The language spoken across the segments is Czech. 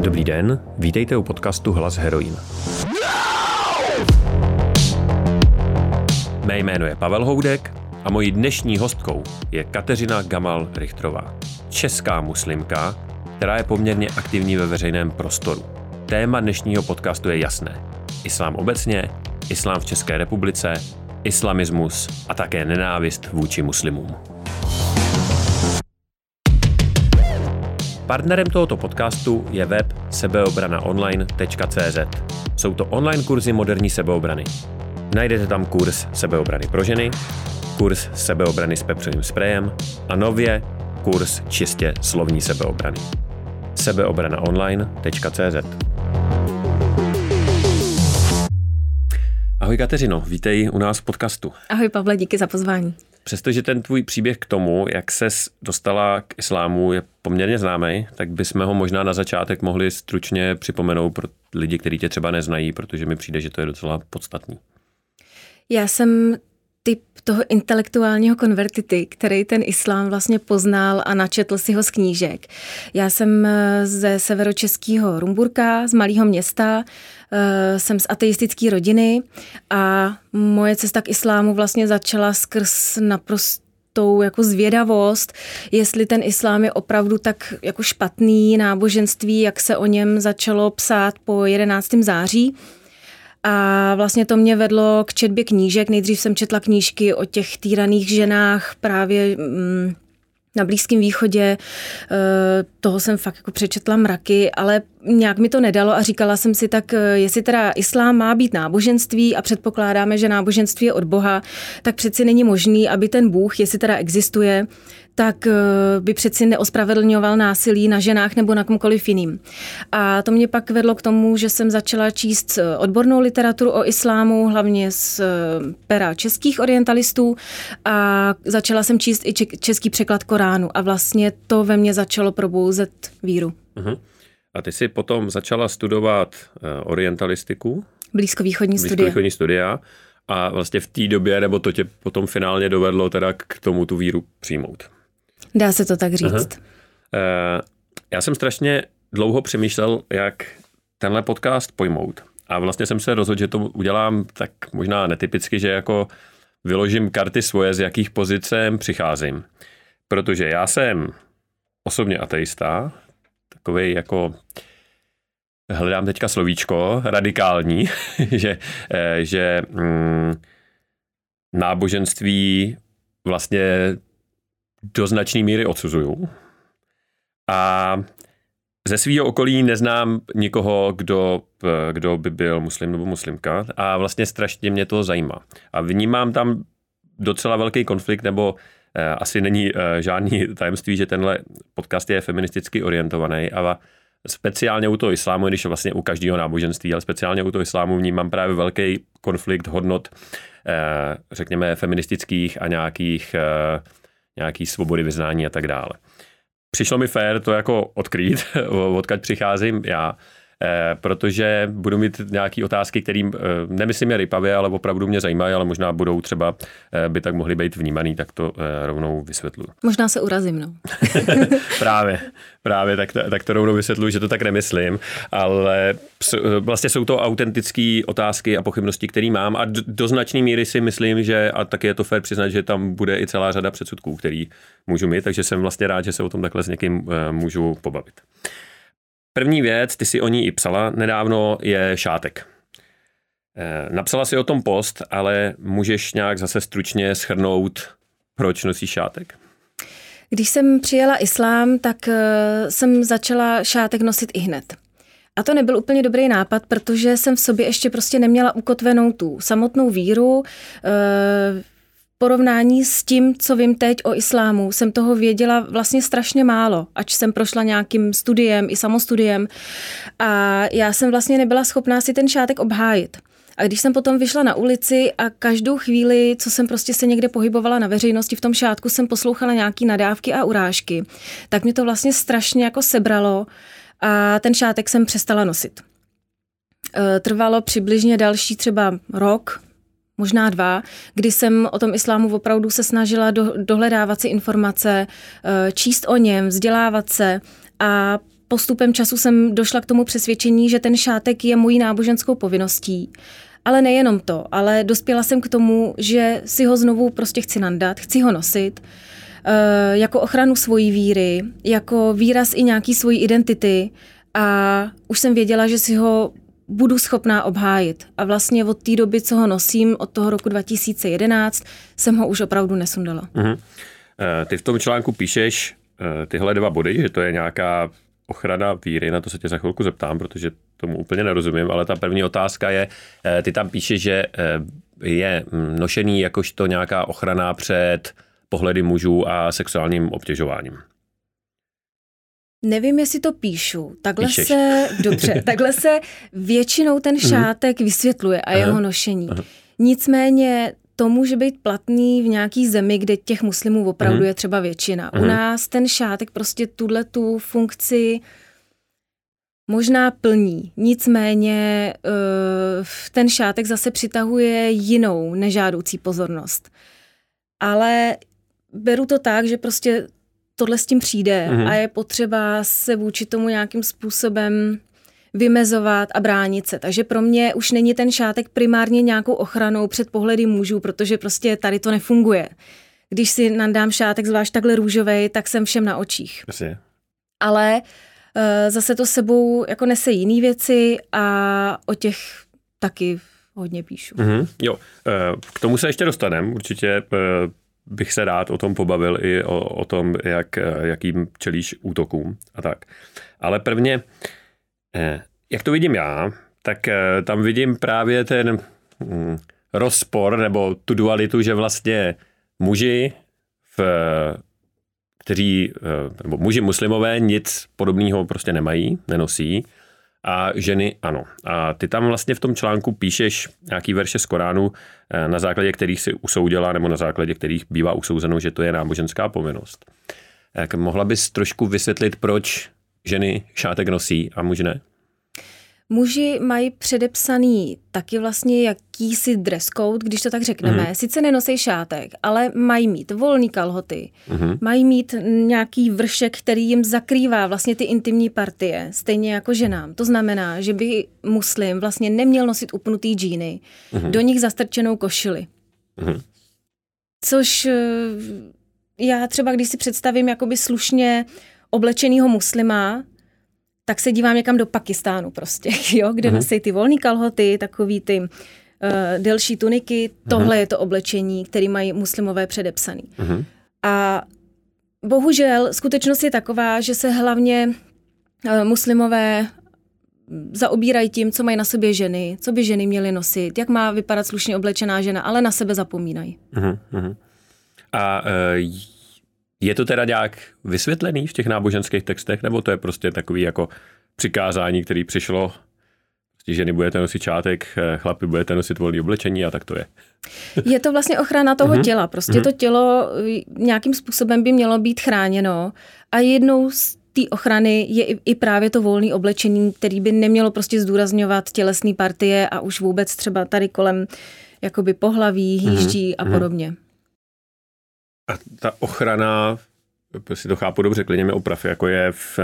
Dobrý den, vítejte u podcastu Hlas heroin. Mé jméno je Pavel Houdek a mojí dnešní hostkou je Kateřina Gamal Richtrová, česká muslimka, která je poměrně aktivní ve veřejném prostoru. Téma dnešního podcastu je jasné. Islám obecně, islám v České republice, islamismus a také nenávist vůči muslimům. Partnerem tohoto podcastu je web sebeobranaonline.cz. Jsou to online kurzy moderní sebeobrany. Najdete tam kurz sebeobrany pro ženy, kurz sebeobrany s pepřovým sprejem a nově kurz čistě slovní sebeobrany. sebeobranaonline.cz Ahoj Kateřino, vítej u nás v podcastu. Ahoj Pavle, díky za pozvání. Přestože ten tvůj příběh k tomu, jak ses dostala k islámu, je poměrně známý, tak bychom ho možná na začátek mohli stručně připomenout pro lidi, kteří tě třeba neznají, protože mi přijde, že to je docela podstatný. Já jsem typ toho intelektuálního konvertity, který ten islám vlastně poznal a načetl si ho z knížek. Já jsem eh, ze severočeského Rumburka, z malého města, eh, jsem z ateistické rodiny a moje cesta k islámu vlastně začala skrz naprosto tou jako zvědavost, jestli ten islám je opravdu tak jako špatný náboženství, jak se o něm začalo psát po 11. září. A vlastně to mě vedlo k četbě knížek. Nejdřív jsem četla knížky o těch týraných ženách právě mm, na Blízkém východě. Eh, toho jsem fakt jako přečetla mraky, ale nějak mi to nedalo a říkala jsem si tak, eh, jestli teda islám má být náboženství a předpokládáme, že náboženství je od Boha, tak přeci není možný, aby ten Bůh, jestli teda existuje, tak eh, by přeci neospravedlňoval násilí na ženách nebo na komkoliv jiným. A to mě pak vedlo k tomu, že jsem začala číst eh, odbornou literaturu o islámu, hlavně z pera českých orientalistů a začala jsem číst i český překlad Koránu a vlastně to ve mně začalo probouzet víru. Uh-huh. A ty jsi potom začala studovat eh, orientalistiku. Blízkovýchodní studia. Blízkovýchodní studia. A vlastně v té době, nebo to tě potom finálně dovedlo teda k tomu tu víru přijmout. Dá se to tak říct. Uh-huh. Já jsem strašně dlouho přemýšlel, jak tenhle podcast pojmout. A vlastně jsem se rozhodl, že to udělám tak možná netypicky, že jako vyložím karty svoje, z jakých pozicem přicházím. Protože já jsem osobně ateista, takový jako hledám teďka slovíčko, radikální, že, eh, že mm, náboženství vlastně do značné míry odsuzuju. A ze svého okolí neznám nikoho, kdo, eh, kdo by byl muslim nebo muslimka a vlastně strašně mě to zajímá. A vnímám tam docela velký konflikt nebo Eh, asi není eh, žádný tajemství, že tenhle podcast je feministicky orientovaný a speciálně u toho islámu, když vlastně u každého náboženství, ale speciálně u toho islámu vnímám právě velký konflikt hodnot, eh, řekněme, feministických a nějakých, nějaký svobody vyznání a tak dále. Přišlo mi fér to jako odkrýt, odkud přicházím já, protože budu mít nějaké otázky, kterým eh, nemyslím je rypavě, ale opravdu mě zajímají, ale možná budou třeba, eh, by tak mohly být vnímaný, tak to rovnou vysvětlu. Možná se urazím, no. právě, právě, tak to, tak to rovnou vysvětlu, že to tak nemyslím, ale vlastně jsou to autentické otázky a pochybnosti, které mám a do značné míry si myslím, že, a taky je to fér přiznat, že tam bude i celá řada předsudků, který můžu mít, takže jsem vlastně rád, že se o tom takhle s někým můžu pobavit. První věc, ty si o ní i psala nedávno, je šátek. Eh, napsala si o tom post, ale můžeš nějak zase stručně schrnout, proč nosíš šátek? Když jsem přijela islám, tak eh, jsem začala šátek nosit i hned. A to nebyl úplně dobrý nápad, protože jsem v sobě ještě prostě neměla ukotvenou tu samotnou víru. Porovnání s tím, co vím teď o islámu, jsem toho věděla vlastně strašně málo, ač jsem prošla nějakým studiem i samostudiem a já jsem vlastně nebyla schopná si ten šátek obhájit. A když jsem potom vyšla na ulici a každou chvíli, co jsem prostě se někde pohybovala na veřejnosti, v tom šátku jsem poslouchala nějaký nadávky a urážky, tak mě to vlastně strašně jako sebralo a ten šátek jsem přestala nosit. E, trvalo přibližně další třeba rok, možná dva, kdy jsem o tom islámu opravdu se snažila do, dohledávat si informace, eh, číst o něm, vzdělávat se a postupem času jsem došla k tomu přesvědčení, že ten šátek je mojí náboženskou povinností. Ale nejenom to, ale dospěla jsem k tomu, že si ho znovu prostě chci nandat, chci ho nosit uh, jako ochranu svojí víry, jako výraz i nějaký svojí identity a už jsem věděla, že si ho budu schopná obhájit. A vlastně od té doby, co ho nosím, od toho roku 2011, jsem ho už opravdu nesundala. Uh-huh. Ty v tom článku píšeš uh, tyhle dva body, že to je nějaká ochrana víry, na to se tě za chvilku zeptám, protože tomu úplně nerozumím, ale ta první otázka je, uh, ty tam píšeš, že je nošený jakožto nějaká ochrana před pohledy mužů a sexuálním obtěžováním. Nevím, jestli to píšu. Takhle Píšeš. se, dobře, takhle se většinou ten mhm. šátek vysvětluje a jeho nošení. Nicméně to může být platný v nějaký zemi, kde těch muslimů opravdu je třeba většina. U nás ten šátek prostě tuhle tu funkci možná plní. Nicméně eh, ten šátek zase přitahuje jinou nežádoucí pozornost. Ale beru to tak, že prostě tohle s tím přijde mm-hmm. a je potřeba se vůči tomu nějakým způsobem vymezovat a bránit se. Takže pro mě už není ten šátek primárně nějakou ochranou před pohledy mužů, protože prostě tady to nefunguje. Když si nandám šátek, zvlášť takhle růžový, tak jsem všem na očích. Jasně. Ale uh, zase to sebou jako nese jiné věci a o těch taky hodně píšu. Mm-hmm, jo, uh, k tomu se ještě dostaneme. Určitě uh, bych se rád o tom pobavil i o, o tom, jak, jakým čelíš útokům a tak. Ale prvně, eh, jak to vidím já, tak eh, tam vidím právě ten hm, rozpor nebo tu dualitu, že vlastně muži, v, kteří, eh, nebo muži muslimové nic podobného prostě nemají, nenosí, a ženy ano. A ty tam vlastně v tom článku píšeš nějaký verše z Koránu, eh, na základě kterých si usoudila, nebo na základě kterých bývá usouzeno, že to je náboženská povinnost. Jak mohla bys trošku vysvětlit, proč ženy šátek nosí a muž ne? Muži mají předepsaný taky vlastně jakýsi dress code, když to tak řekneme. Mm. Sice nenosí šátek, ale mají mít volný kalhoty, mm. mají mít nějaký vršek, který jim zakrývá vlastně ty intimní partie, stejně jako ženám. To znamená, že by muslim vlastně neměl nosit upnutý džíny, mm. do nich zastrčenou košili. Mm. Což eh, já třeba, když si představím jakoby slušně oblečenýho muslima, tak se dívám někam do Pakistánu prostě, jo, kde uh-huh. nosí ty volné kalhoty, takový ty uh, delší tuniky. Uh-huh. Tohle je to oblečení, který mají muslimové předepsaný. Uh-huh. A bohužel skutečnost je taková, že se hlavně uh, muslimové zaobírají tím, co mají na sobě ženy, co by ženy měly nosit, jak má vypadat slušně oblečená žena, ale na sebe zapomínají. Uh-huh. A uh, je to teda nějak vysvětlený v těch náboženských textech, nebo to je prostě takový jako přikázání, který přišlo, prostě ženy budete nosit čátek, eh, chlapi budete nosit volné oblečení a tak to je. Je to vlastně ochrana toho uh-huh. těla. Prostě uh-huh. to tělo eh, nějakým způsobem by mělo být chráněno a jednou z té ochrany je i, i právě to volné oblečení, který by nemělo prostě zdůrazňovat tělesné partie a už vůbec třeba tady kolem jakoby pohlaví, hýždí uh-huh. a podobně. A ta ochrana, si to chápu dobře, klidně mi oprav, jako je v,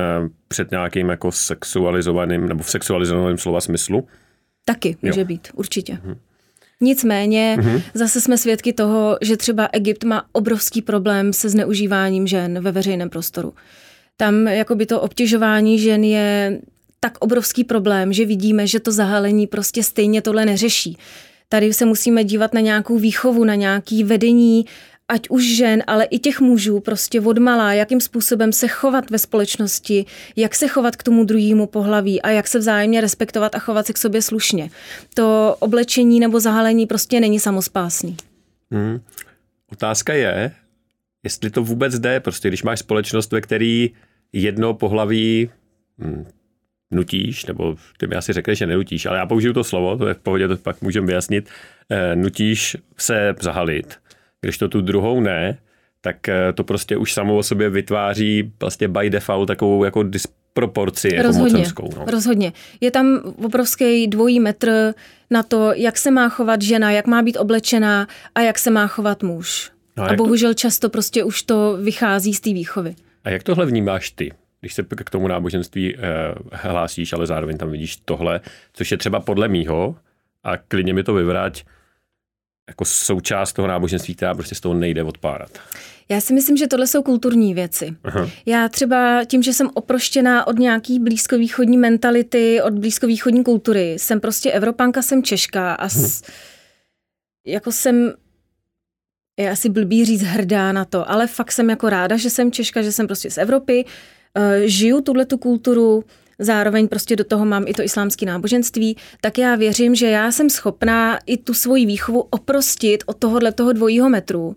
před nějakým jako sexualizovaným, nebo v sexualizovaném slova smyslu? Taky může jo. být, určitě. Mhm. Nicméně mm-hmm. zase jsme svědky toho, že třeba Egypt má obrovský problém se zneužíváním žen ve veřejném prostoru. Tam jakoby to obtěžování žen je tak obrovský problém, že vidíme, že to zahalení prostě stejně tohle neřeší. Tady se musíme dívat na nějakou výchovu, na nějaký vedení ať už žen, ale i těch mužů, prostě od malá, jakým způsobem se chovat ve společnosti, jak se chovat k tomu druhému pohlaví a jak se vzájemně respektovat a chovat se k sobě slušně. To oblečení nebo zahalení prostě není samospásný. Hmm. Otázka je, jestli to vůbec jde, prostě když máš společnost, ve který jedno pohlaví hmm, nutíš, nebo ty mi asi řekneš, že nenutíš, ale já použiju to slovo, to je v pohodě, to pak můžeme vyjasnit, eh, nutíš se zahalit když to tu druhou ne, tak eh, to prostě už samo o sobě vytváří vlastně by default takovou jako disproporci jako rozhodně, mocenskou. No. Rozhodně. Je tam obrovský dvojí metr na to, jak se má chovat žena, jak má být oblečená a jak se má chovat muž. No a, a bohužel to... často prostě už to vychází z té výchovy. A jak tohle vnímáš ty? když se k tomu náboženství eh, hlásíš, ale zároveň tam vidíš tohle, což je třeba podle mýho, a klidně mi to vyvrať, jako součást toho náboženství, která prostě z toho nejde odpárat. Já si myslím, že tohle jsou kulturní věci. Aha. Já třeba tím, že jsem oproštěná od nějaký blízkovýchodní mentality, od blízkovýchodní kultury, jsem prostě Evropanka, jsem Češka a s, hm. jako jsem je asi blbý říct hrdá na to, ale fakt jsem jako ráda, že jsem Češka, že jsem prostě z Evropy, uh, žiju tuhle tu kulturu, zároveň prostě do toho mám i to islámské náboženství, tak já věřím, že já jsem schopná i tu svoji výchovu oprostit od tohohle toho dvojího metru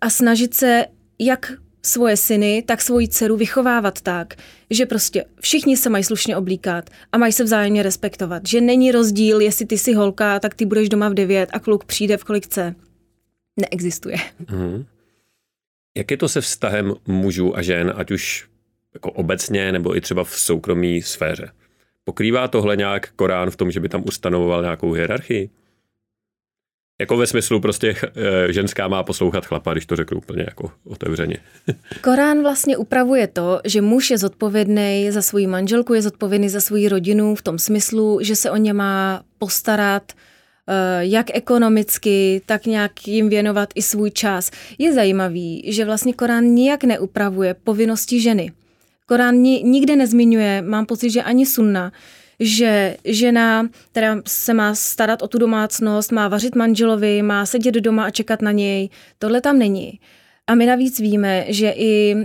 a snažit se jak svoje syny, tak svoji dceru vychovávat tak, že prostě všichni se mají slušně oblíkat a mají se vzájemně respektovat. Že není rozdíl, jestli ty jsi holka, tak ty budeš doma v devět a kluk přijde v kolik chce. Neexistuje. Mm. Jak je to se vztahem mužů a žen, ať už jako obecně nebo i třeba v soukromé sféře. Pokrývá tohle nějak Korán v tom, že by tam ustanovoval nějakou hierarchii? Jako ve smyslu prostě e, ženská má poslouchat chlapa, když to řeknu úplně jako otevřeně. Korán vlastně upravuje to, že muž je zodpovědný za svou manželku, je zodpovědný za svou rodinu v tom smyslu, že se o ně má postarat, e, jak ekonomicky, tak nějak jim věnovat i svůj čas. Je zajímavý, že vlastně Korán nijak neupravuje povinnosti ženy. Korán nikde nezmiňuje, mám pocit, že ani sunna, že žena, která se má starat o tu domácnost, má vařit manželovi, má sedět doma a čekat na něj, tohle tam není. A my navíc víme, že i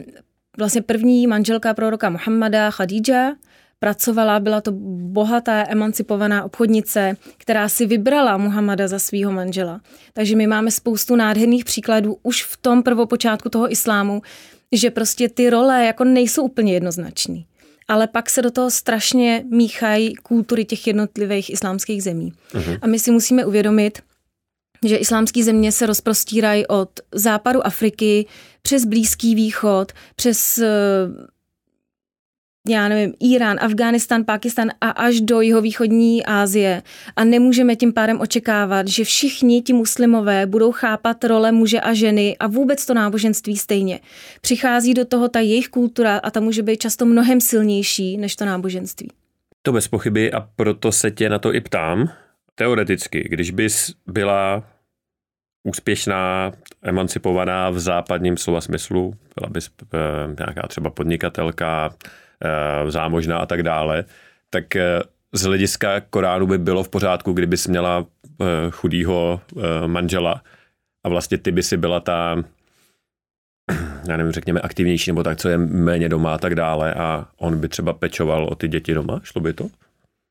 vlastně první manželka proroka Muhammada, Khadija, pracovala, byla to bohatá, emancipovaná obchodnice, která si vybrala Muhammada za svého manžela. Takže my máme spoustu nádherných příkladů už v tom prvopočátku toho islámu, že prostě ty role jako nejsou úplně jednoznační. Ale pak se do toho strašně míchají kultury těch jednotlivých islámských zemí. Uh-huh. A my si musíme uvědomit, že islámské země se rozprostírají od západu Afriky přes Blízký východ, přes já nevím, Irán, Afghánistán, Pakistan a až do jihovýchodní Asie. A nemůžeme tím pádem očekávat, že všichni ti muslimové budou chápat role muže a ženy a vůbec to náboženství stejně. Přichází do toho ta jejich kultura a ta může být často mnohem silnější než to náboženství. To bez pochyby a proto se tě na to i ptám. Teoreticky, když bys byla úspěšná, emancipovaná v západním slova smyslu, byla bys e, nějaká třeba podnikatelka, zámožná a tak dále, tak eh, z hlediska Koránu by bylo v pořádku, kdyby jsi měla eh, chudýho manžela a vlastně ty by si byla ta, já nevím, řekněme aktivnější nebo tak, co je méně doma a tak dále a on by třeba pečoval o ty děti doma, šlo by to?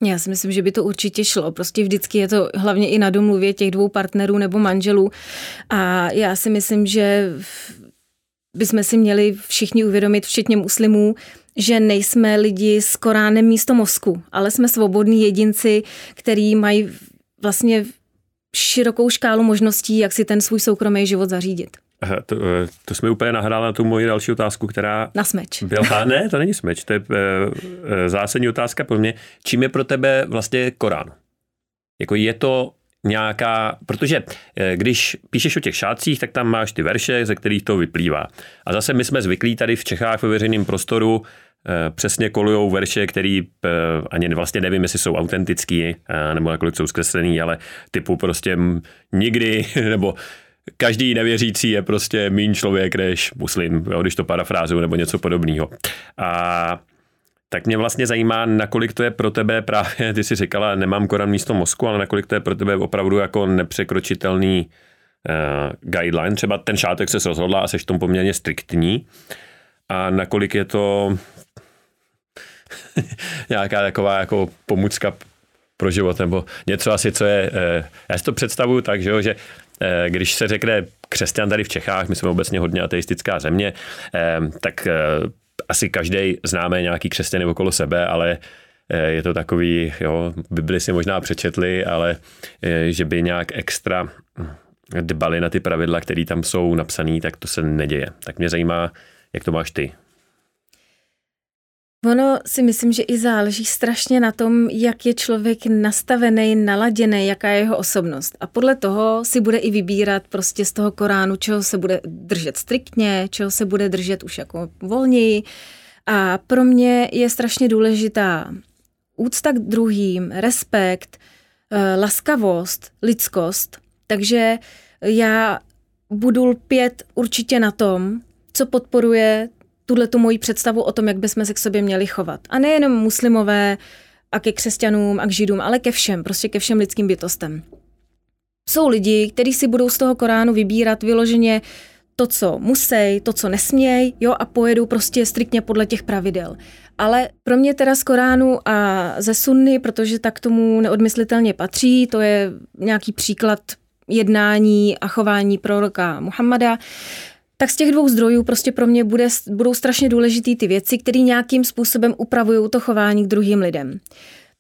Já si myslím, že by to určitě šlo. Prostě vždycky je to hlavně i na domluvě těch dvou partnerů nebo manželů. A já si myslím, že bychom si měli všichni uvědomit, včetně muslimů, že nejsme lidi s Koránem místo mozku, ale jsme svobodní jedinci, který mají vlastně širokou škálu možností, jak si ten svůj soukromý život zařídit. Aha, to, eh, to jsme úplně nahráli na tu moji další otázku, která... Na smeč. Byla, ne, to není smeč, to je e, zásadní otázka pro mě. Čím je pro tebe vlastně Korán? Jako je to nějaká, protože když píšeš o těch šátcích, tak tam máš ty verše, ze kterých to vyplývá. A zase my jsme zvyklí tady v Čechách ve veřejném prostoru Eh, přesně kolujou verše, který eh, ani vlastně nevím, jestli jsou autentický eh, nebo nakolik jsou zkreslený, ale typu prostě nikdy nebo každý nevěřící je prostě mín člověk než muslim, jo, když to parafrázuju nebo něco podobného. A tak mě vlastně zajímá, nakolik to je pro tebe právě, ty si říkala, nemám koran místo mozku, ale nakolik to je pro tebe opravdu jako nepřekročitelný uh, guideline. Třeba ten šátek se rozhodla a seš tom poměrně striktní. A nakolik je to nějaká taková jako pomůcka pro život, nebo něco asi, co je, eh, já si to představuju tak, že, jo, že eh, když se řekne křesťan tady v Čechách, my jsme obecně hodně ateistická země, tak asi každý známe nějaký křesťany okolo sebe, ale je to takový, jo, Bibli si možná přečetli, ale že by nějak extra dbali na ty pravidla, které tam jsou napsané, tak to se neděje. Tak mě zajímá, jak to máš ty. Ono si myslím, že i záleží strašně na tom, jak je člověk nastavený, naladěný, jaká je jeho osobnost. A podle toho si bude i vybírat prostě z toho Koránu, čeho se bude držet striktně, čeho se bude držet už jako volněji. A pro mě je strašně důležitá úcta k druhým, respekt, eh, laskavost, lidskost. Takže já budu lpět určitě na tom, co podporuje tuhle tu moji představu o tom, jak bychom se k sobě měli chovat. A nejenom muslimové a ke křesťanům a k židům, ale ke všem, prostě ke všem lidským bytostem. Jsou lidi, kteří si budou z toho Koránu vybírat vyloženě to, co musí, to, co nesmějí, jo, a pojedou prostě striktně podle těch pravidel. Ale pro mě teda z Koránu a ze Sunny, protože tak tomu neodmyslitelně patří, to je nějaký příklad jednání a chování proroka Muhammada, tak z těch dvou zdrojů prostě pro mě bude, budou strašně důležitý ty věci, které nějakým způsobem upravují to chování k druhým lidem.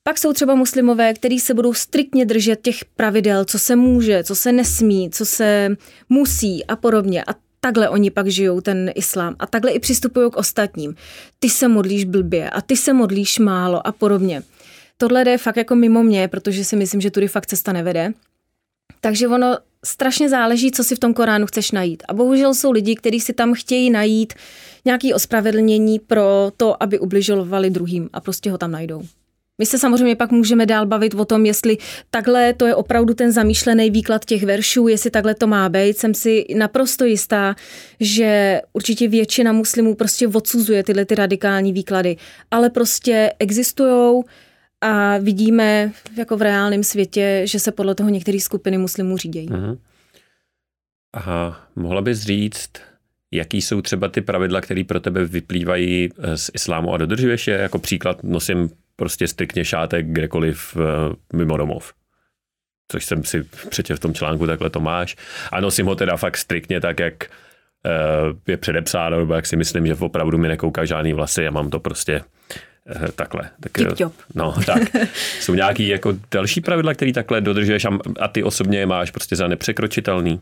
Pak jsou třeba muslimové, kteří se budou striktně držet těch pravidel, co se může, co se nesmí, co se musí a podobně. A takhle oni pak žijou ten islám a takhle i přistupují k ostatním. Ty se modlíš blbě a ty se modlíš málo a podobně. Tohle jde fakt jako mimo mě, protože si myslím, že tudy fakt cesta nevede. Takže ono strašně záleží, co si v tom Koránu chceš najít. A bohužel jsou lidi, kteří si tam chtějí najít nějaké ospravedlnění pro to, aby ubližovali druhým a prostě ho tam najdou. My se samozřejmě pak můžeme dál bavit o tom, jestli takhle to je opravdu ten zamýšlený výklad těch veršů, jestli takhle to má být. Jsem si naprosto jistá, že určitě většina muslimů prostě odsuzuje tyhle ty radikální výklady, ale prostě existují a vidíme jako v reálném světě, že se podle toho některé skupiny muslimů řídějí. Uh-huh. Aha, mohla bys říct, jaký jsou třeba ty pravidla, které pro tebe vyplývají eh, z islámu a dodržuješ je? Jako příklad nosím prostě striktně šátek kdekoliv uh, mimo domov. Což jsem si přečetl v tom článku, takhle to máš. A nosím ho teda fakt striktně tak, jak uh, je předepsáno, nebo jak si myslím, že opravdu mi nekouká žádný vlasy a mám to prostě takhle. Tak, Tip-top. no, tak. Jsou nějaký jako další pravidla, které takhle dodržuješ a, a ty osobně je máš prostě za nepřekročitelný?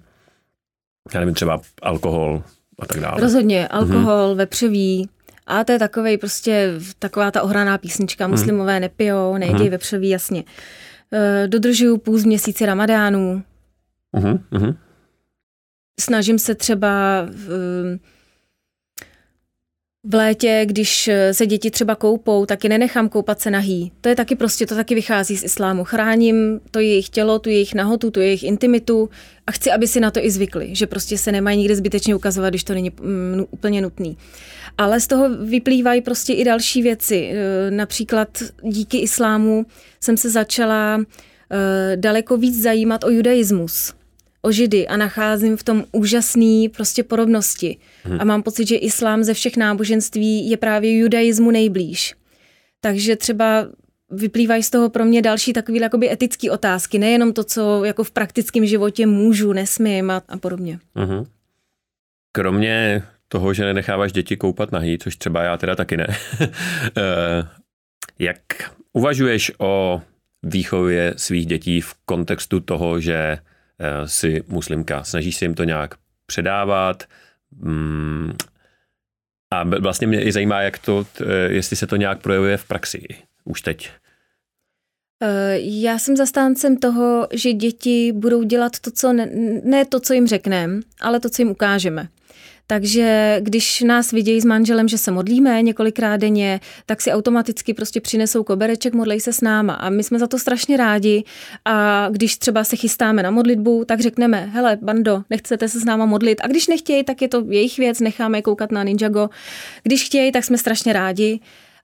Já nevím, třeba alkohol a tak dále. Rozhodně, alkohol, mm-hmm. vepřový, a to je takovej prostě taková ta ohraná písnička. Mhm. Muslimové nepijou, nejedí hmm. vepřový, jasně. E, dodržuju půl měsíci ramadánů. Hmm. Hmm. Snažím se třeba v, v létě, když se děti třeba koupou, taky nenechám koupat se nahý. To je taky prostě, to taky vychází z islámu. Chráním to jejich tělo, tu jejich nahotu, tu jejich intimitu a chci, aby si na to i zvykli, že prostě se nemají nikde zbytečně ukazovat, když to není mm, úplně nutný. Ale z toho vyplývají prostě i další věci. E, například díky islámu jsem se začala e, daleko víc zajímat o judaismus, o židy a nacházím v tom úžasný prostě podobnosti. Hmm. A mám pocit, že islám ze všech náboženství je právě judaismu nejblíž. Takže třeba vyplývají z toho pro mě další takové jakoby etické otázky, nejenom to, co jako v praktickém životě můžu, nesmím a, a podobně. Uh-huh. Kromě toho, že nenecháváš děti koupat nahý, což třeba já teda taky ne. Eh, jak uvažuješ o výchově svých dětí v kontextu toho, že eh, jsi muslimka? Snažíš se jim to nějak předávat? Mm, a vlastně mě i zajímá, jak to, jestli se to nějak projevuje v praxi už teď. Eh, já jsem zastáncem toho, že děti budou dělat to, co ne, ne to, co jim řekneme, ale to, co jim ukážeme. Takže když nás vidějí s manželem, že se modlíme několikrát denně, tak si automaticky prostě přinesou kobereček, modlej se s náma. A my jsme za to strašně rádi. A když třeba se chystáme na modlitbu, tak řekneme, hele, bando, nechcete se s náma modlit. A když nechtějí, tak je to jejich věc, necháme je koukat na Ninjago. Když chtějí, tak jsme strašně rádi.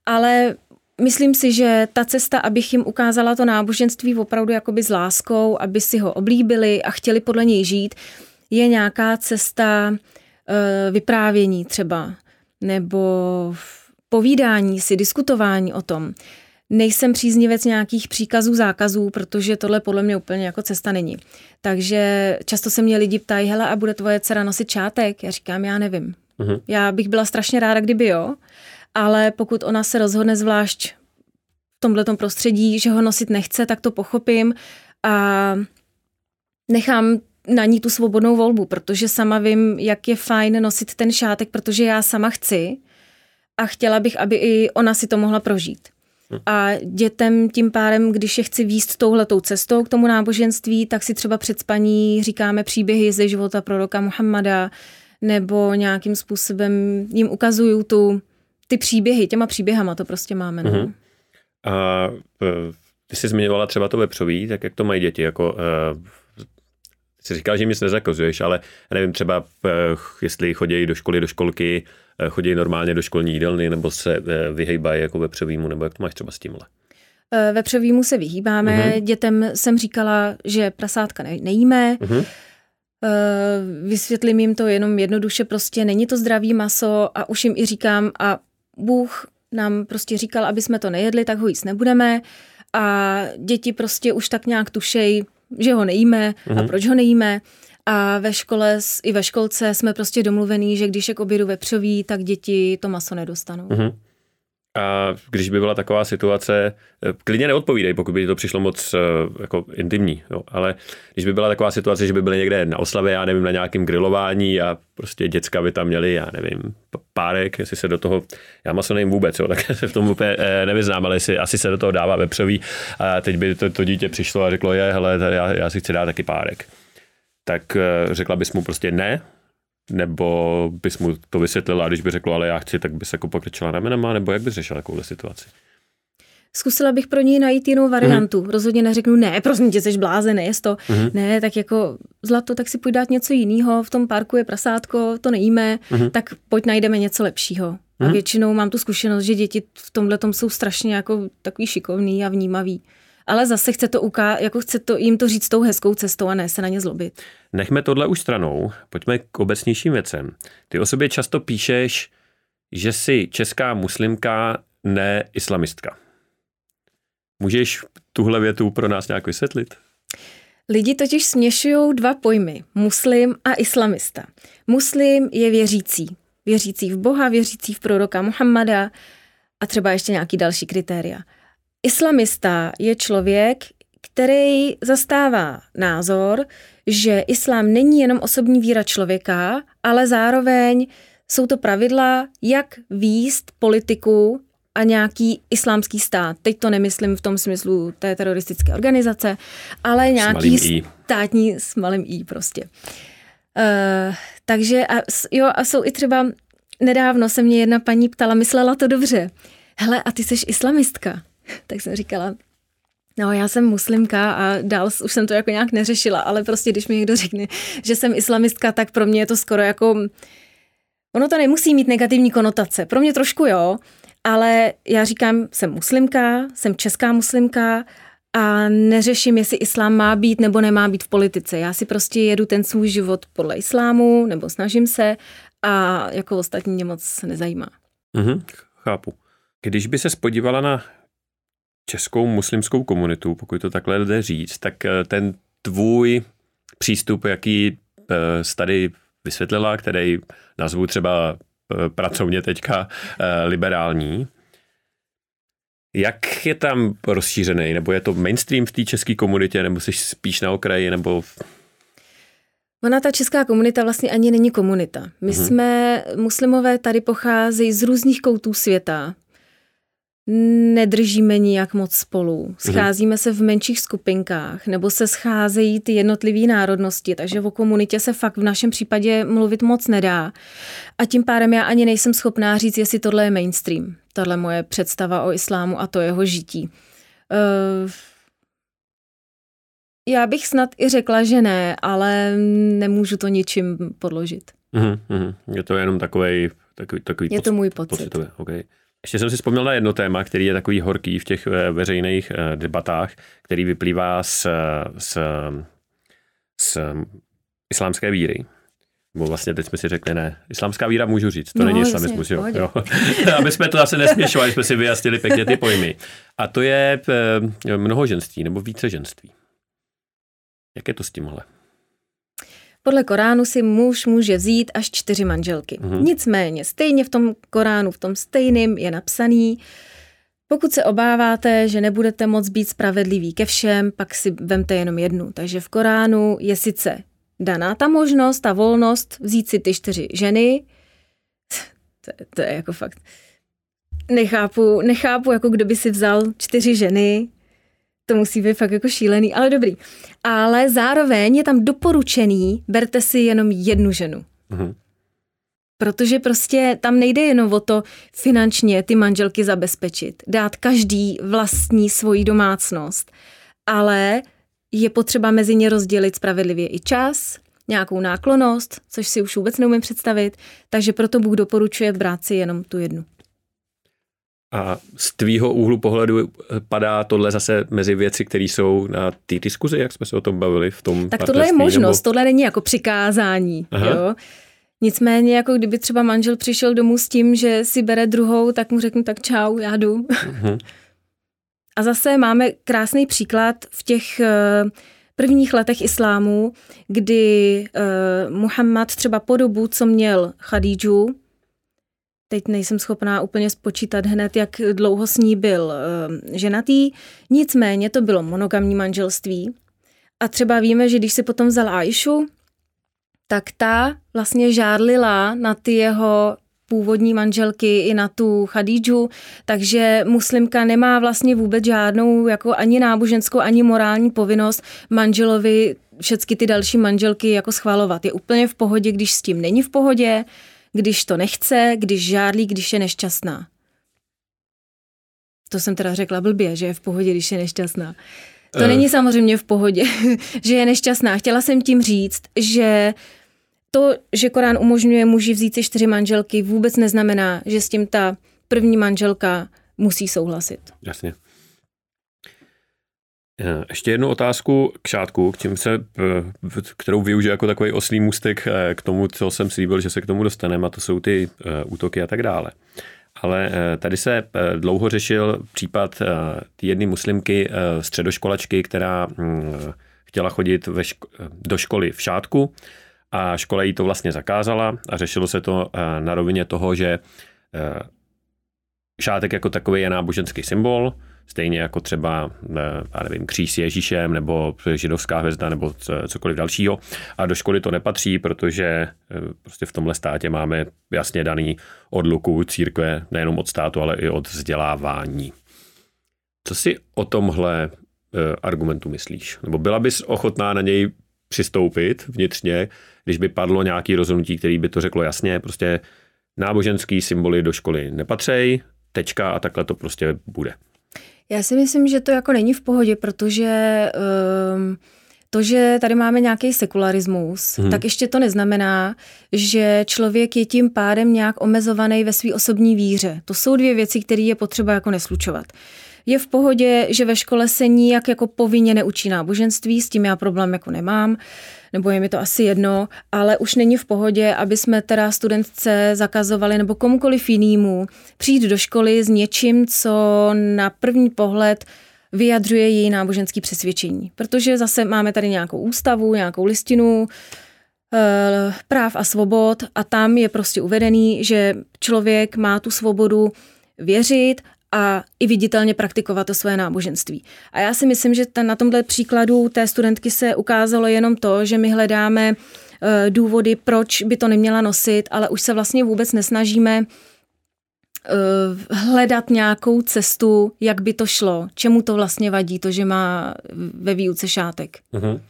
Ale Myslím si, že ta cesta, abych jim ukázala to náboženství opravdu jakoby s láskou, aby si ho oblíbili a chtěli podle něj žít, je nějaká cesta vyprávění třeba, nebo povídání si, diskutování o tom. Nejsem příznivec nějakých příkazů, zákazů, protože tohle podle mě úplně jako cesta není. Takže často se mě lidi ptají, hele, a bude tvoje dcera nosit čátek? Já říkám, já nevím. Uh-huh. Já bych byla strašně ráda, kdyby jo, ale pokud ona se rozhodne zvlášť v tomhle prostředí, že ho nosit nechce, tak to pochopím a nechám na ní tu svobodnou volbu, protože sama vím, jak je fajn nosit ten šátek, protože já sama chci a chtěla bych, aby i ona si to mohla prožít. Hm. A dětem tím pádem, když je chci výst touhletou cestou k tomu náboženství, tak si třeba před spaní říkáme příběhy ze života proroka Muhammada, nebo nějakým způsobem jim ukazuju tu ty příběhy, těma příběhama to prostě máme. No. Mhm. A eh, ty jsi zmiňovala třeba to vepřový, tak jak to mají děti, jako uh, jsi říkal, že nic nezakazuješ, ale nevím třeba, uh, jestli chodí do školy, do školky, uh, chodí normálně do školní jídelny, nebo se uh, vyhejbají jako vepřovýmu, nebo jak to máš třeba s tímhle? Vepřovýmu se vyhýbáme. Uh-huh. Dětem jsem říkala, že prasátka ne- nejíme. Uh-huh. Vysvětlím jim to jenom jednoduše, prostě není to zdravý maso a už jim i říkám a Bůh nám prostě říkal, aby jsme to nejedli, tak ho jíst nebudeme a děti prostě už tak nějak tušej, že ho nejíme uh-huh. a mhm. proč ho nejíme. A ve škole, i ve školce jsme prostě domluvení, že když je k obědu vepřový, tak děti to maso nedostanou. Uh-huh. A když by byla taková situace, eh, klidně neodpovídej, pokud by to přišlo moc eh, jako intimní, jo, ale když by byla taková situace, že by byly někde na oslavě, já nevím, na nějakém grilování a prostě děcka by tam měli, já nevím, párek, jestli se do toho, já maso nevím vůbec, jo, tak se v tom úplně eh, nevyznám, ale jestli, asi se do toho dává vepřový a teď by to, to dítě přišlo a řeklo, je, hele, já, já si chci dát taky párek. Tak řekla bys mu prostě ne, nebo bys mu to vysvětlila a když by řekl, ale já chci, tak bys jako pokryčila ramenama, nebo jak bys řešila takovou situaci? Zkusila bych pro něj najít jinou variantu. Mm-hmm. Rozhodně neřeknu, ne, prosím tě, jsi blázen, je to. Mm-hmm. Ne, tak jako zlato, tak si pojď dát něco jiného. V tom parku je prasátko, to nejíme, mm-hmm. tak pojď najdeme něco lepšího. Mm-hmm. A mhm. většinou mám tu zkušenost, že děti v tomhle jsou strašně jako takový šikovný a vnímavý ale zase chce to uká, jako chce to, jim to říct tou hezkou cestou a ne se na ně zlobit. Nechme tohle už stranou, pojďme k obecnějším věcem. Ty o sobě často píšeš, že jsi česká muslimka, ne islamistka. Můžeš tuhle větu pro nás nějak vysvětlit? Lidi totiž směšují dva pojmy, muslim a islamista. Muslim je věřící. Věřící v Boha, věřící v proroka Muhammada a třeba ještě nějaký další kritéria. Islamista je člověk, který zastává názor, že islám není jenom osobní víra člověka, ale zároveň jsou to pravidla, jak výst politiku a nějaký islámský stát. Teď to nemyslím v tom smyslu té teroristické organizace, ale nějaký státní s malým i prostě. Uh, takže a, jo, a jsou i třeba, nedávno se mě jedna paní ptala, myslela to dobře. Hele, a ty jsi islamistka tak jsem říkala, No, já jsem muslimka a dál už jsem to jako nějak neřešila, ale prostě když mi někdo řekne, že jsem islamistka, tak pro mě je to skoro jako... Ono to nemusí mít negativní konotace. Pro mě trošku jo, ale já říkám, jsem muslimka, jsem česká muslimka a neřeším, jestli islám má být nebo nemá být v politice. Já si prostě jedu ten svůj život podle islámu, nebo snažím se a jako ostatní mě moc nezajímá. Mhm, chápu. Když by se spodívala na českou muslimskou komunitu, pokud to takhle jde říct, tak eh, ten tvůj přístup, jaký eh, jsi tady vysvětlila, který nazvu třeba eh, pracovně teďka liberální, jak je tam rozšířený? Nebo je to mainstream v té české komunitě, nebo jsi spíš na okraji, nebo... Ona, ta česká komunita vlastně ani není komunita. My mm-hmm. jsme, muslimové tady pocházejí z různých koutů světa nedržíme nijak moc spolu. Mhm. Scházíme se v menších skupinkách, nebo se scházejí ty jednotlivé národnosti, takže o komunitě se fakt v našem případě mluvit moc nedá. A tím pádem já ani nejsem schopná říct, jestli tohle je mainstream. Tohle moje představa o islámu a to jeho žití. Uh, já bych snad i řekla, že ne, ale nemůžu to ničím podložit. Mm-hmm. Je to jenom takový, takový, takový Je to můj pocit. Pocitový. Okay. Ještě jsem si vzpomněl na jedno téma, který je takový horký v těch eh, veřejných eh, debatách, který vyplývá z, z, z islámské víry. Bo vlastně teď jsme si řekli, ne, islámská víra můžu říct, to no, není islamismus, jo. jo. Aby jsme to zase nesměšovali, jsme si vyjasnili pěkně ty pojmy. A to je eh, mnohoženství nebo víceženství. Jak je to s tímhle? Podle Koránu si muž může vzít až čtyři manželky. Mm-hmm. Nicméně, stejně v tom Koránu, v tom stejným je napsaný, pokud se obáváte, že nebudete moc být spravedlivý ke všem, pak si vemte jenom jednu. Takže v Koránu je sice daná ta možnost, ta volnost vzít si ty čtyři ženy. To je, to je jako fakt... Nechápu, nechápu, jako kdo by si vzal čtyři ženy, to musí být fakt jako šílený, ale dobrý. Ale zároveň je tam doporučený, berte si jenom jednu ženu. Mm-hmm. Protože prostě tam nejde jenom o to finančně ty manželky zabezpečit, dát každý vlastní svoji domácnost, ale je potřeba mezi ně rozdělit spravedlivě i čas, nějakou náklonost, což si už vůbec neumím představit, takže proto Bůh doporučuje brát si jenom tu jednu. A z tvýho úhlu pohledu padá tohle zase mezi věci, které jsou na té diskuzi, jak jsme se o tom bavili v tom Tak tohle je možnost, nebo... tohle není jako přikázání. Jo? Nicméně, jako kdyby třeba manžel přišel domů s tím, že si bere druhou, tak mu řeknu tak čau, já jdu. Uh-huh. A zase máme krásný příklad v těch eh, prvních letech islámu, kdy uh, Muhammad třeba po dobu, co měl Khadídžu, teď nejsem schopná úplně spočítat hned, jak dlouho s ní byl uh, ženatý, nicméně to bylo monogamní manželství. A třeba víme, že když si potom vzal Aishu, tak ta vlastně žárlila na ty jeho původní manželky i na tu Khadídžu, takže muslimka nemá vlastně vůbec žádnou jako ani náboženskou, ani morální povinnost manželovi všechny ty další manželky jako schvalovat. Je úplně v pohodě, když s tím není v pohodě, když to nechce, když žádlí, když je nešťastná. To jsem teda řekla blbě, že je v pohodě, když je nešťastná. To uh. není samozřejmě v pohodě, že je nešťastná. Chtěla jsem tím říct, že to, že Korán umožňuje muži vzít si čtyři manželky, vůbec neznamená, že s tím ta první manželka musí souhlasit. Jasně. Eh, ještě jednu otázku k šátku, k čím se, eh, kterou využiju jako takový oslý můstek eh, k tomu, co jsem slíbil, že se k tomu dostaneme, a to jsou ty útoky a tak dále. Ale tady se dlouho řešil případ jedné muslimky, středoškolačky, která hm, chtěla chodit ve ško- do školy v šátku a škola jí to vlastně zakázala a řešilo se to na rovině toho, že šátek jako takový je náboženský symbol, stejně jako třeba, já nevím, kříž s Ježíšem nebo židovská hvězda nebo cokoliv dalšího. A do školy to nepatří, protože e, prostě v tomhle státě máme jasně daný odluku církve nejenom od státu, ale i od vzdělávání. Co si o tomhle e, argumentu myslíš? Nebo byla bys ochotná na něj přistoupit vnitřně, když by padlo nějaký rozhodnutí, který by to řeklo jasně, prostě náboženský symboly do školy nepatřej, tečka a takhle to prostě bude. Já si myslím, že to jako není v pohodě, protože um, to, že tady máme nějaký sekularismus, hmm. tak ještě to neznamená, že člověk je tím pádem nějak omezovaný ve své osobní víře. To jsou dvě věci, které je potřeba jako neslučovat. Je v pohodě, že ve škole se nijak jako povinně neučí náboženství, s tím já problém jako nemám nebo je mi to asi jedno, ale už není v pohodě, aby jsme teda studentce zakazovali nebo komukoliv jinému přijít do školy s něčím, co na první pohled vyjadřuje její náboženský přesvědčení. Protože zase máme tady nějakou ústavu, nějakou listinu, eh, práv a svobod a tam je prostě uvedený, že člověk má tu svobodu věřit a i viditelně praktikovat to své náboženství. A já si myslím, že ten, na tomhle příkladu té studentky se ukázalo jenom to, že my hledáme uh, důvody, proč by to neměla nosit, ale už se vlastně vůbec nesnažíme uh, hledat nějakou cestu, jak by to šlo, čemu to vlastně vadí, to, že má ve výuce šátek. Uh-huh.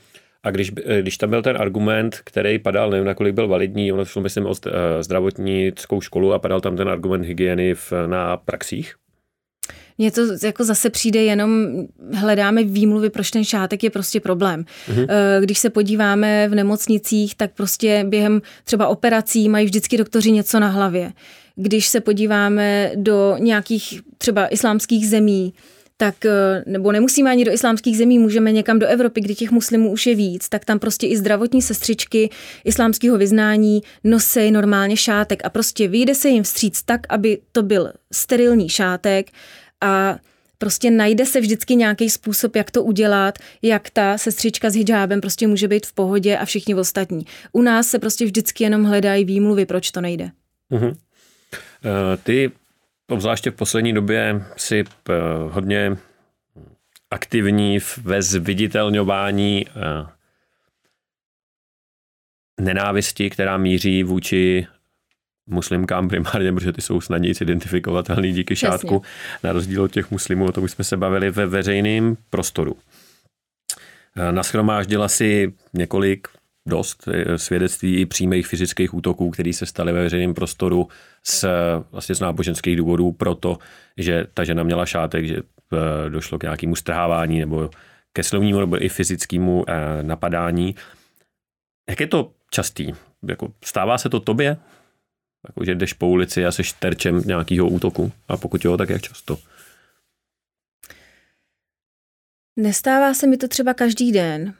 A když, eh, když tam byl ten argument, který padal, nevím, nakolik byl validní, ono šlo, myslím, o zdravotnickou školu a padal tam ten argument hygieny v, na praxích, mně to jako zase přijde jenom, hledáme výmluvy, proč ten šátek je prostě problém. Mhm. Když se podíváme v nemocnicích, tak prostě během třeba operací mají vždycky doktoři něco na hlavě. Když se podíváme do nějakých třeba islámských zemí, tak, eh, nebo nemusíme ani do islámských zemí, můžeme někam do Evropy, kde těch muslimů už je víc, tak tam prostě i zdravotní sestřičky islámského vyznání nosí normálně šátek a prostě vyjde se jim vstříc tak, aby to byl sterilní šátek, a prostě najde se vždycky nějaký způsob, jak to udělat, jak ta sestřička s hijábem prostě může být v pohodě a všichni ostatní. U nás se prostě vždycky jenom hledají výmluvy, proč to nejde. Uh-huh. Ty obzvláště v poslední době si eh, hodně aktivní ve zviditelňování eh, nenávisti, která míří vůči muslimkám primárně, protože ty jsou snadněji identifikovatelný díky šátku, na rozdíl od těch muslimů, o tom jsme se bavili ve veřejném prostoru. Eh, naschromáždila si několik dost eh, svědectví i přímých fyzických útoků, které se staly ve veřejném prostoru z, vlastně z náboženských důvodů, proto, že ta žena měla šátek, že eh, došlo k nějakému strhávání nebo ke slovnímu nebo i fyzickému napadání. Jak je to častý? Jako, stává se to tobě? Jako, že jdeš po ulici a seš terčem nějakého útoku? A pokud jo, tak jak často? Nestává se mi to třeba každý den.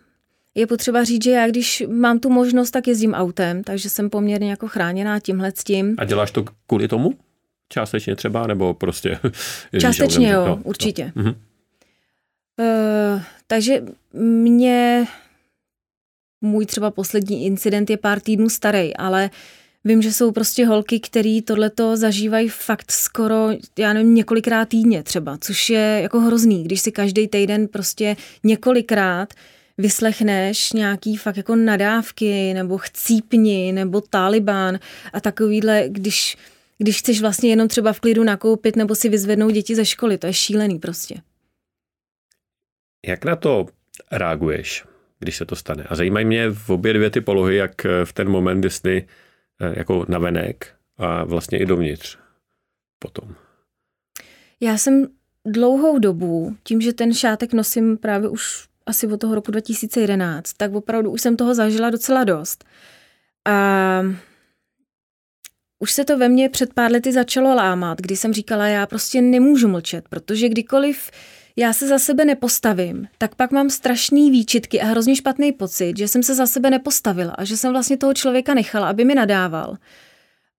Je potřeba říct, že já když mám tu možnost, tak jezdím autem, takže jsem poměrně jako chráněná tímhle s tím. A děláš to kvůli tomu? Částečně třeba, nebo prostě? Částečně jo, no, určitě. No. Uh, takže mě můj třeba poslední incident je pár týdnů starý, ale vím, že jsou prostě holky, které tohleto zažívají fakt skoro, já nevím, několikrát týdně třeba, což je jako hrozný, když si každý týden prostě několikrát vyslechneš nějaký fakt jako nadávky nebo chcípni nebo Taliban a takovýhle, když, když chceš vlastně jenom třeba v klidu nakoupit nebo si vyzvednout děti ze školy, to je šílený prostě. Jak na to reaguješ, když se to stane? A zajímají mě v obě dvě ty polohy, jak v ten moment, jestli jako navenek a vlastně i dovnitř potom. Já jsem dlouhou dobu, tím, že ten šátek nosím právě už asi od toho roku 2011, tak opravdu už jsem toho zažila docela dost. A už se to ve mně před pár lety začalo lámat, kdy jsem říkala, já prostě nemůžu mlčet, protože kdykoliv já se za sebe nepostavím, tak pak mám strašný výčitky a hrozně špatný pocit, že jsem se za sebe nepostavila a že jsem vlastně toho člověka nechala, aby mi nadával.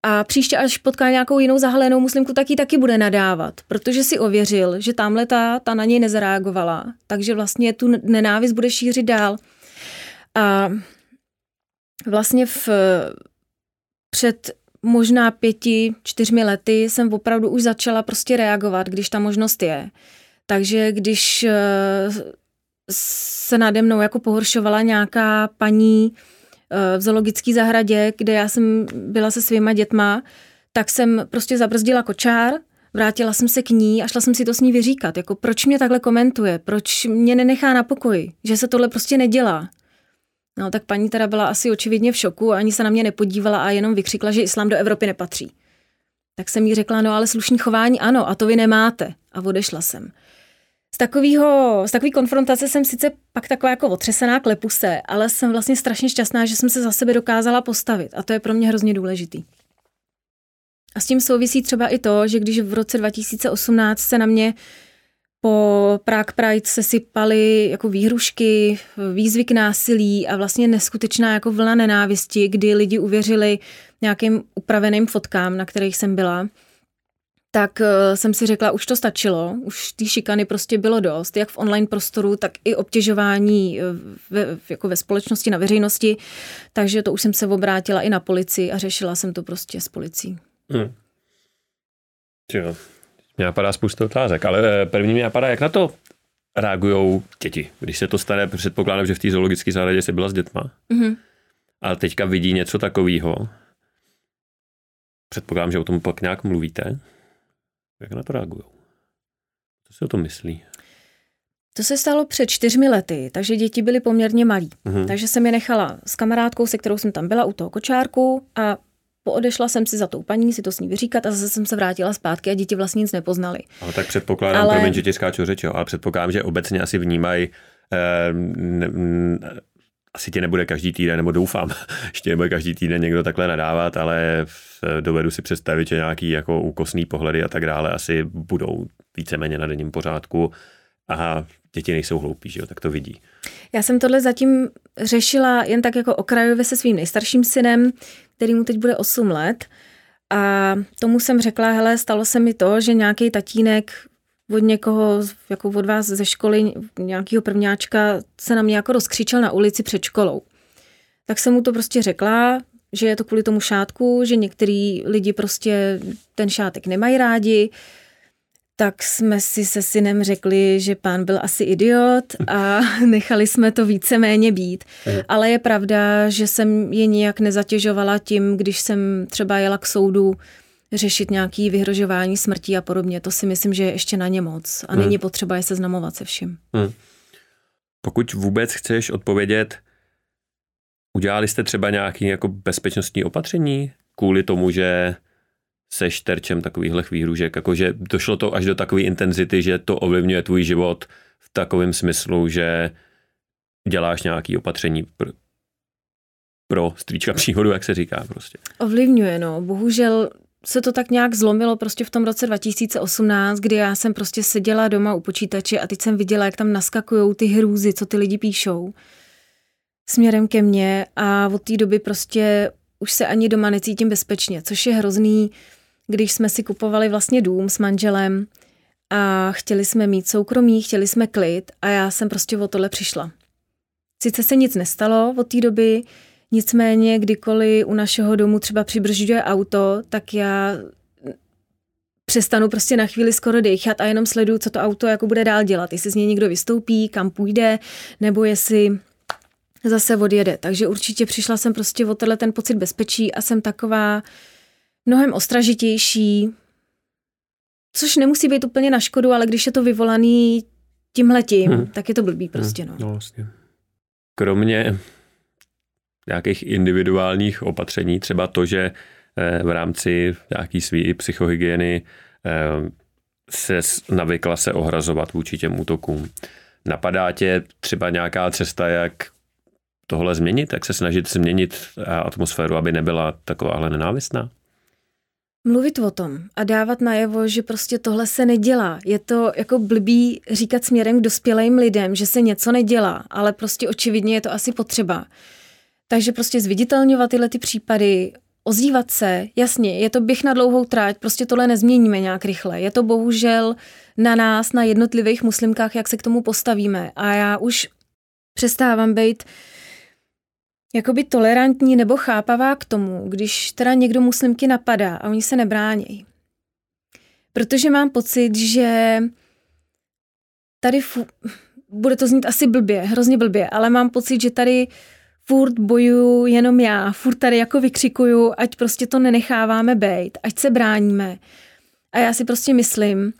A příště, až potká nějakou jinou zahalenou muslimku, tak ji taky bude nadávat, protože si ověřil, že tamhle ta, ta na něj nezareagovala, takže vlastně tu nenávist bude šířit dál. A vlastně v, před možná pěti, čtyřmi lety jsem opravdu už začala prostě reagovat, když ta možnost je. Takže když eh, se nade mnou jako pohoršovala nějaká paní eh, v zoologické zahradě, kde já jsem byla se svýma dětma, tak jsem prostě zabrzdila kočár, vrátila jsem se k ní a šla jsem si to s ní vyříkat. Jako proč mě takhle komentuje, proč mě nenechá na pokoji, že se tohle prostě nedělá. No tak paní teda byla asi očividně v šoku, ani se na mě nepodívala a jenom vykřikla, že islám do Evropy nepatří. Tak jsem jí řekla, no ale slušný chování ano, a to vy nemáte. A odešla jsem. Z, takového, z takové konfrontace jsem sice pak taková jako otřesená klepuse, ale jsem vlastně strašně šťastná, že jsem se za sebe dokázala postavit a to je pro mě hrozně důležitý. A s tím souvisí třeba i to, že když v roce 2018 se na mě po Prague Pride se sypaly jako výhrušky, výzvy k násilí a vlastně neskutečná jako vlna nenávisti, kdy lidi uvěřili nějakým upraveným fotkám, na kterých jsem byla, tak eh, jsem si řekla, už to stačilo, už ty šikany prostě bylo dost, jak v online prostoru, tak i obtěžování eh, ve, jako ve společnosti, na veřejnosti, takže to už jsem se obrátila i na policii a řešila jsem to prostě s policií. Hmm. Jo. Mě napadá spoustu otázek, ale eh, první mě napadá, jak na to reagují děti, když se to stane, předpokládám, že v té zoologické zahradě jsi byla s dětma, mm-hmm. ale teďka vidí něco takového. Předpokládám, že o tom pak nějak mluvíte. Jak na to reagují? Co si o tom myslí? To se stalo před čtyřmi lety, takže děti byly poměrně malí. Mm-hmm. Takže jsem je nechala s kamarádkou, se kterou jsem tam byla u toho kočárku a poodešla jsem si za tou paní si to s ní vyříkat a zase jsem se vrátila zpátky a děti vlastně nic nepoznali. Ale tak předpokládám, ale... promiň, že ti skáču řeč, jo, ale předpokládám, že obecně asi vnímají eh, asi tě nebude každý týden, nebo doufám, ještě nebude každý týden někdo takhle nadávat, ale dovedu si představit, že nějaký jako úkosný pohledy a tak dále asi budou víceméně na denním pořádku a děti nejsou hloupí, že jo, tak to vidí. Já jsem tohle zatím řešila jen tak jako okrajově se svým nejstarším synem, který mu teď bude 8 let. A tomu jsem řekla, hele, stalo se mi to, že nějaký tatínek od někoho, jako od vás ze školy, nějakého prvňáčka, se na mě jako rozkřičel na ulici před školou. Tak jsem mu to prostě řekla, že je to kvůli tomu šátku, že některý lidi prostě ten šátek nemají rádi, tak jsme si se synem řekli, že pán byl asi idiot a nechali jsme to víceméně být. Ale je pravda, že jsem je nijak nezatěžovala tím, když jsem třeba jela k soudu řešit nějaký vyhrožování smrtí a podobně. To si myslím, že je ještě na ně moc a hmm. není potřeba je seznamovat se vším. Hmm. Pokud vůbec chceš odpovědět Udělali jste třeba nějaké jako bezpečnostní opatření kvůli tomu, že seš terčem takovýchhle výhružek, jakože došlo to až do takové intenzity, že to ovlivňuje tvůj život v takovém smyslu, že děláš nějaké opatření pro, pro strýčka příhodu, jak se říká prostě. Ovlivňuje, no. Bohužel se to tak nějak zlomilo prostě v tom roce 2018, kdy já jsem prostě seděla doma u počítače a teď jsem viděla, jak tam naskakují ty hrůzy, co ty lidi píšou směrem ke mně a od té doby prostě už se ani doma necítím bezpečně, což je hrozný, když jsme si kupovali vlastně dům s manželem a chtěli jsme mít soukromí, chtěli jsme klid a já jsem prostě o tohle přišla. Sice se nic nestalo od té doby, nicméně kdykoliv u našeho domu třeba přibržďuje auto, tak já přestanu prostě na chvíli skoro dechat a jenom sleduju, co to auto jako bude dál dělat. Jestli z něj někdo vystoupí, kam půjde, nebo jestli zase odjede. Takže určitě přišla jsem prostě o tenhle ten pocit bezpečí a jsem taková mnohem ostražitější, což nemusí být úplně na škodu, ale když je to vyvolaný tímhletím, hmm. tak je to blbý prostě. Hmm. No. no vlastně. Kromě nějakých individuálních opatření, třeba to, že eh, v rámci nějaký svý psychohygieny eh, se navykla se ohrazovat vůči těm útokům. Napadá tě třeba nějaká cesta, jak tohle změnit, jak se snažit změnit atmosféru, aby nebyla takováhle nenávistná? Mluvit o tom a dávat najevo, že prostě tohle se nedělá. Je to jako blbý říkat směrem k dospělým lidem, že se něco nedělá, ale prostě očividně je to asi potřeba. Takže prostě zviditelňovat tyhle ty případy, ozývat se, jasně, je to běh na dlouhou tráť, prostě tohle nezměníme nějak rychle. Je to bohužel na nás, na jednotlivých muslimkách, jak se k tomu postavíme. A já už přestávám být jakoby tolerantní nebo chápavá k tomu, když teda někdo muslimky napadá a oni se nebránějí. Protože mám pocit, že tady fu- bude to znít asi blbě, hrozně blbě, ale mám pocit, že tady furt bojuju jenom já, furt tady jako vykřikuju, ať prostě to nenecháváme být, ať se bráníme. A já si prostě myslím,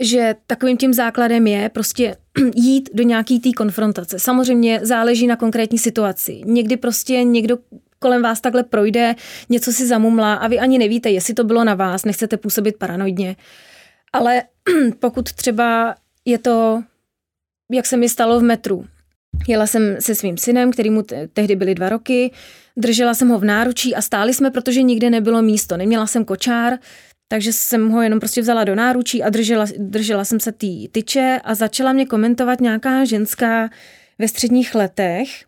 že takovým tím základem je prostě jít do nějaký té konfrontace. Samozřejmě záleží na konkrétní situaci. Někdy prostě někdo kolem vás takhle projde, něco si zamumlá a vy ani nevíte, jestli to bylo na vás, nechcete působit paranoidně. Ale pokud třeba je to, jak se mi stalo v metru, Jela jsem se svým synem, který mu tehdy byly dva roky, držela jsem ho v náručí a stáli jsme, protože nikde nebylo místo. Neměla jsem kočár, takže jsem ho jenom prostě vzala do náručí a držela, držela jsem se té tyče a začala mě komentovat nějaká ženská ve středních letech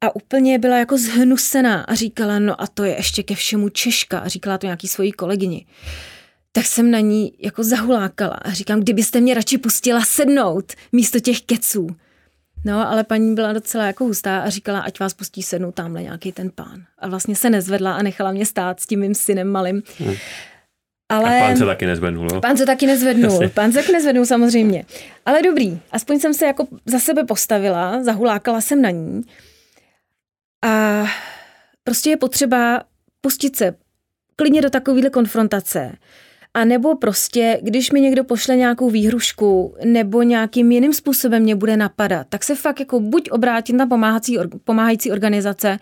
a úplně byla jako zhnusená a říkala, no a to je ještě ke všemu Češka a říkala to nějaký svojí kolegyni. Tak jsem na ní jako zahulákala a říkám, kdybyste mě radši pustila sednout místo těch keců. No, ale paní byla docela jako hustá a říkala, ať vás pustí sednout tamhle nějaký ten pán. A vlastně se nezvedla a nechala mě stát s tím mým synem malým. Hmm. Ale... A pán se taky nezvednul, no? Pán se taky nezvednul, pán se taky nezvednul samozřejmě. Ale dobrý, aspoň jsem se jako za sebe postavila, zahulákala jsem na ní. A prostě je potřeba pustit se klidně do takovéhle konfrontace. A nebo prostě, když mi někdo pošle nějakou výhrušku nebo nějakým jiným způsobem mě bude napadat, tak se fakt jako buď obrátit na pomáhající, pomáhající organizace,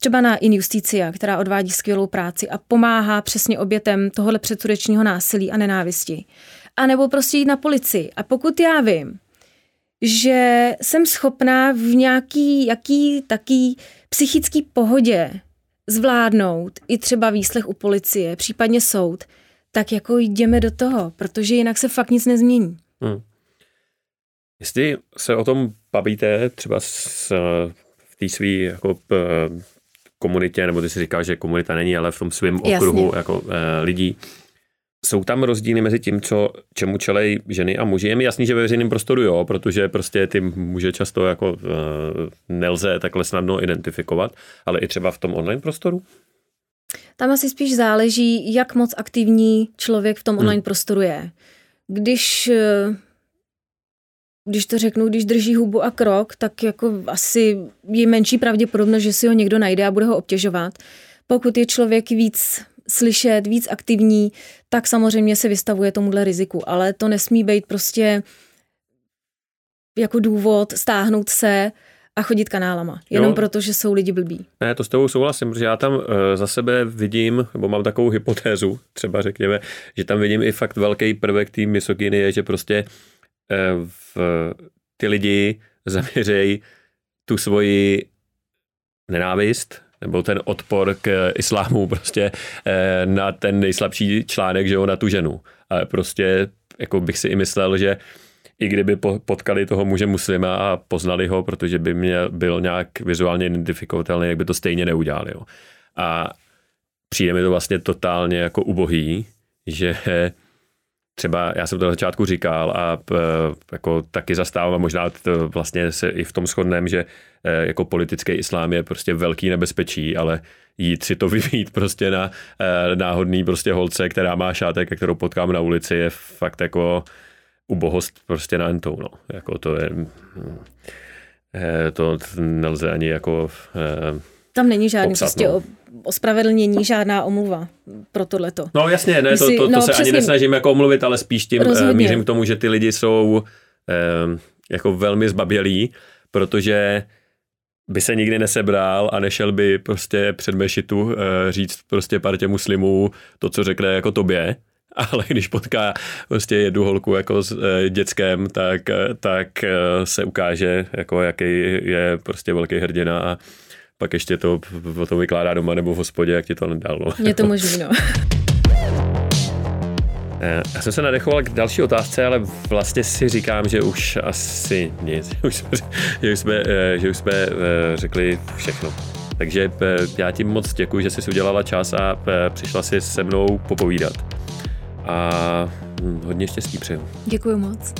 třeba na Injusticia, která odvádí skvělou práci a pomáhá přesně obětem tohohle předsudečního násilí a nenávisti. A nebo prostě jít na policii. A pokud já vím, že jsem schopná v nějaký, jaký taký psychický pohodě zvládnout i třeba výslech u policie, případně soud, tak jako jdeme do toho, protože jinak se fakt nic nezmění. Hmm. Jestli se o tom bavíte třeba s, v té své jako, komunitě, nebo ty si říkal, že komunita není, ale v tom svém okruhu jako e, lidí. Jsou tam rozdíly mezi tím, co, čemu čelej ženy a muži? Je mi jasný, že ve veřejném prostoru jo, protože prostě ty muže často jako e, nelze takhle snadno identifikovat, ale i třeba v tom online prostoru? Tam asi spíš záleží, jak moc aktivní člověk v tom hmm. online prostoru je. Když eh, když to řeknu, když drží hubu a krok, tak jako asi je menší pravděpodobnost, že si ho někdo najde a bude ho obtěžovat. Pokud je člověk víc slyšet, víc aktivní, tak samozřejmě se vystavuje tomuhle riziku, ale to nesmí být prostě jako důvod stáhnout se a chodit kanálama, jenom jo. proto, že jsou lidi blbí. Ne, to s tebou souhlasím, protože já tam uh, za sebe vidím, nebo mám takovou hypotézu, třeba řekněme, že tam vidím i fakt velký prvek té misogynie, že prostě uh, v, ty lidi zaměřejí tu svoji nenávist nebo ten odpor k islámu prostě eh, na ten nejslabší článek, že jo, na tu ženu. Ale prostě jako bych si i myslel, že i kdyby potkali toho muže muslima a poznali ho, protože by mě byl nějak vizuálně identifikovatelný, jak by to stejně neudělali. Jo. A přijde mi to vlastně totálně jako ubohý, že třeba já jsem to na začátku říkal a jako taky zastávám a možná to vlastně se i v tom shodném, že e, jako politický islám je prostě velký nebezpečí, ale jít si to vyvít prostě na e, náhodný prostě holce, která má šátek a kterou potkám na ulici je fakt jako ubohost prostě na entou, no. Jako to je e, to nelze ani jako tam není žádný popsat, prostě no. ospravedlnění, žádná omluva pro tohleto. No jasně, ne, to, to, to no, se přesně. ani nesnažím jako omluvit, ale spíš tím Rozhodně. mířím k tomu, že ty lidi jsou eh, jako velmi zbabělí, protože by se nikdy nesebral a nešel by prostě před mešitu eh, říct prostě partě muslimů to, co řekne jako tobě, ale když potká prostě jednu holku jako s e, dětskem, tak, tak e, se ukáže, jako jaký je prostě velký hrdina a pak ještě to o to vykládá doma nebo v hospodě, jak ti to nedal. No. Je to možný, no. Eh, já jsem se nadechoval k další otázce, ale vlastně si říkám, že už asi nic, už jsme, že už jsme, eh, že už jsme eh, řekli všechno. Takže já ti moc děkuji, že jsi udělala čas a přišla si se mnou popovídat. A hm, hodně štěstí přeju. Děkuji moc.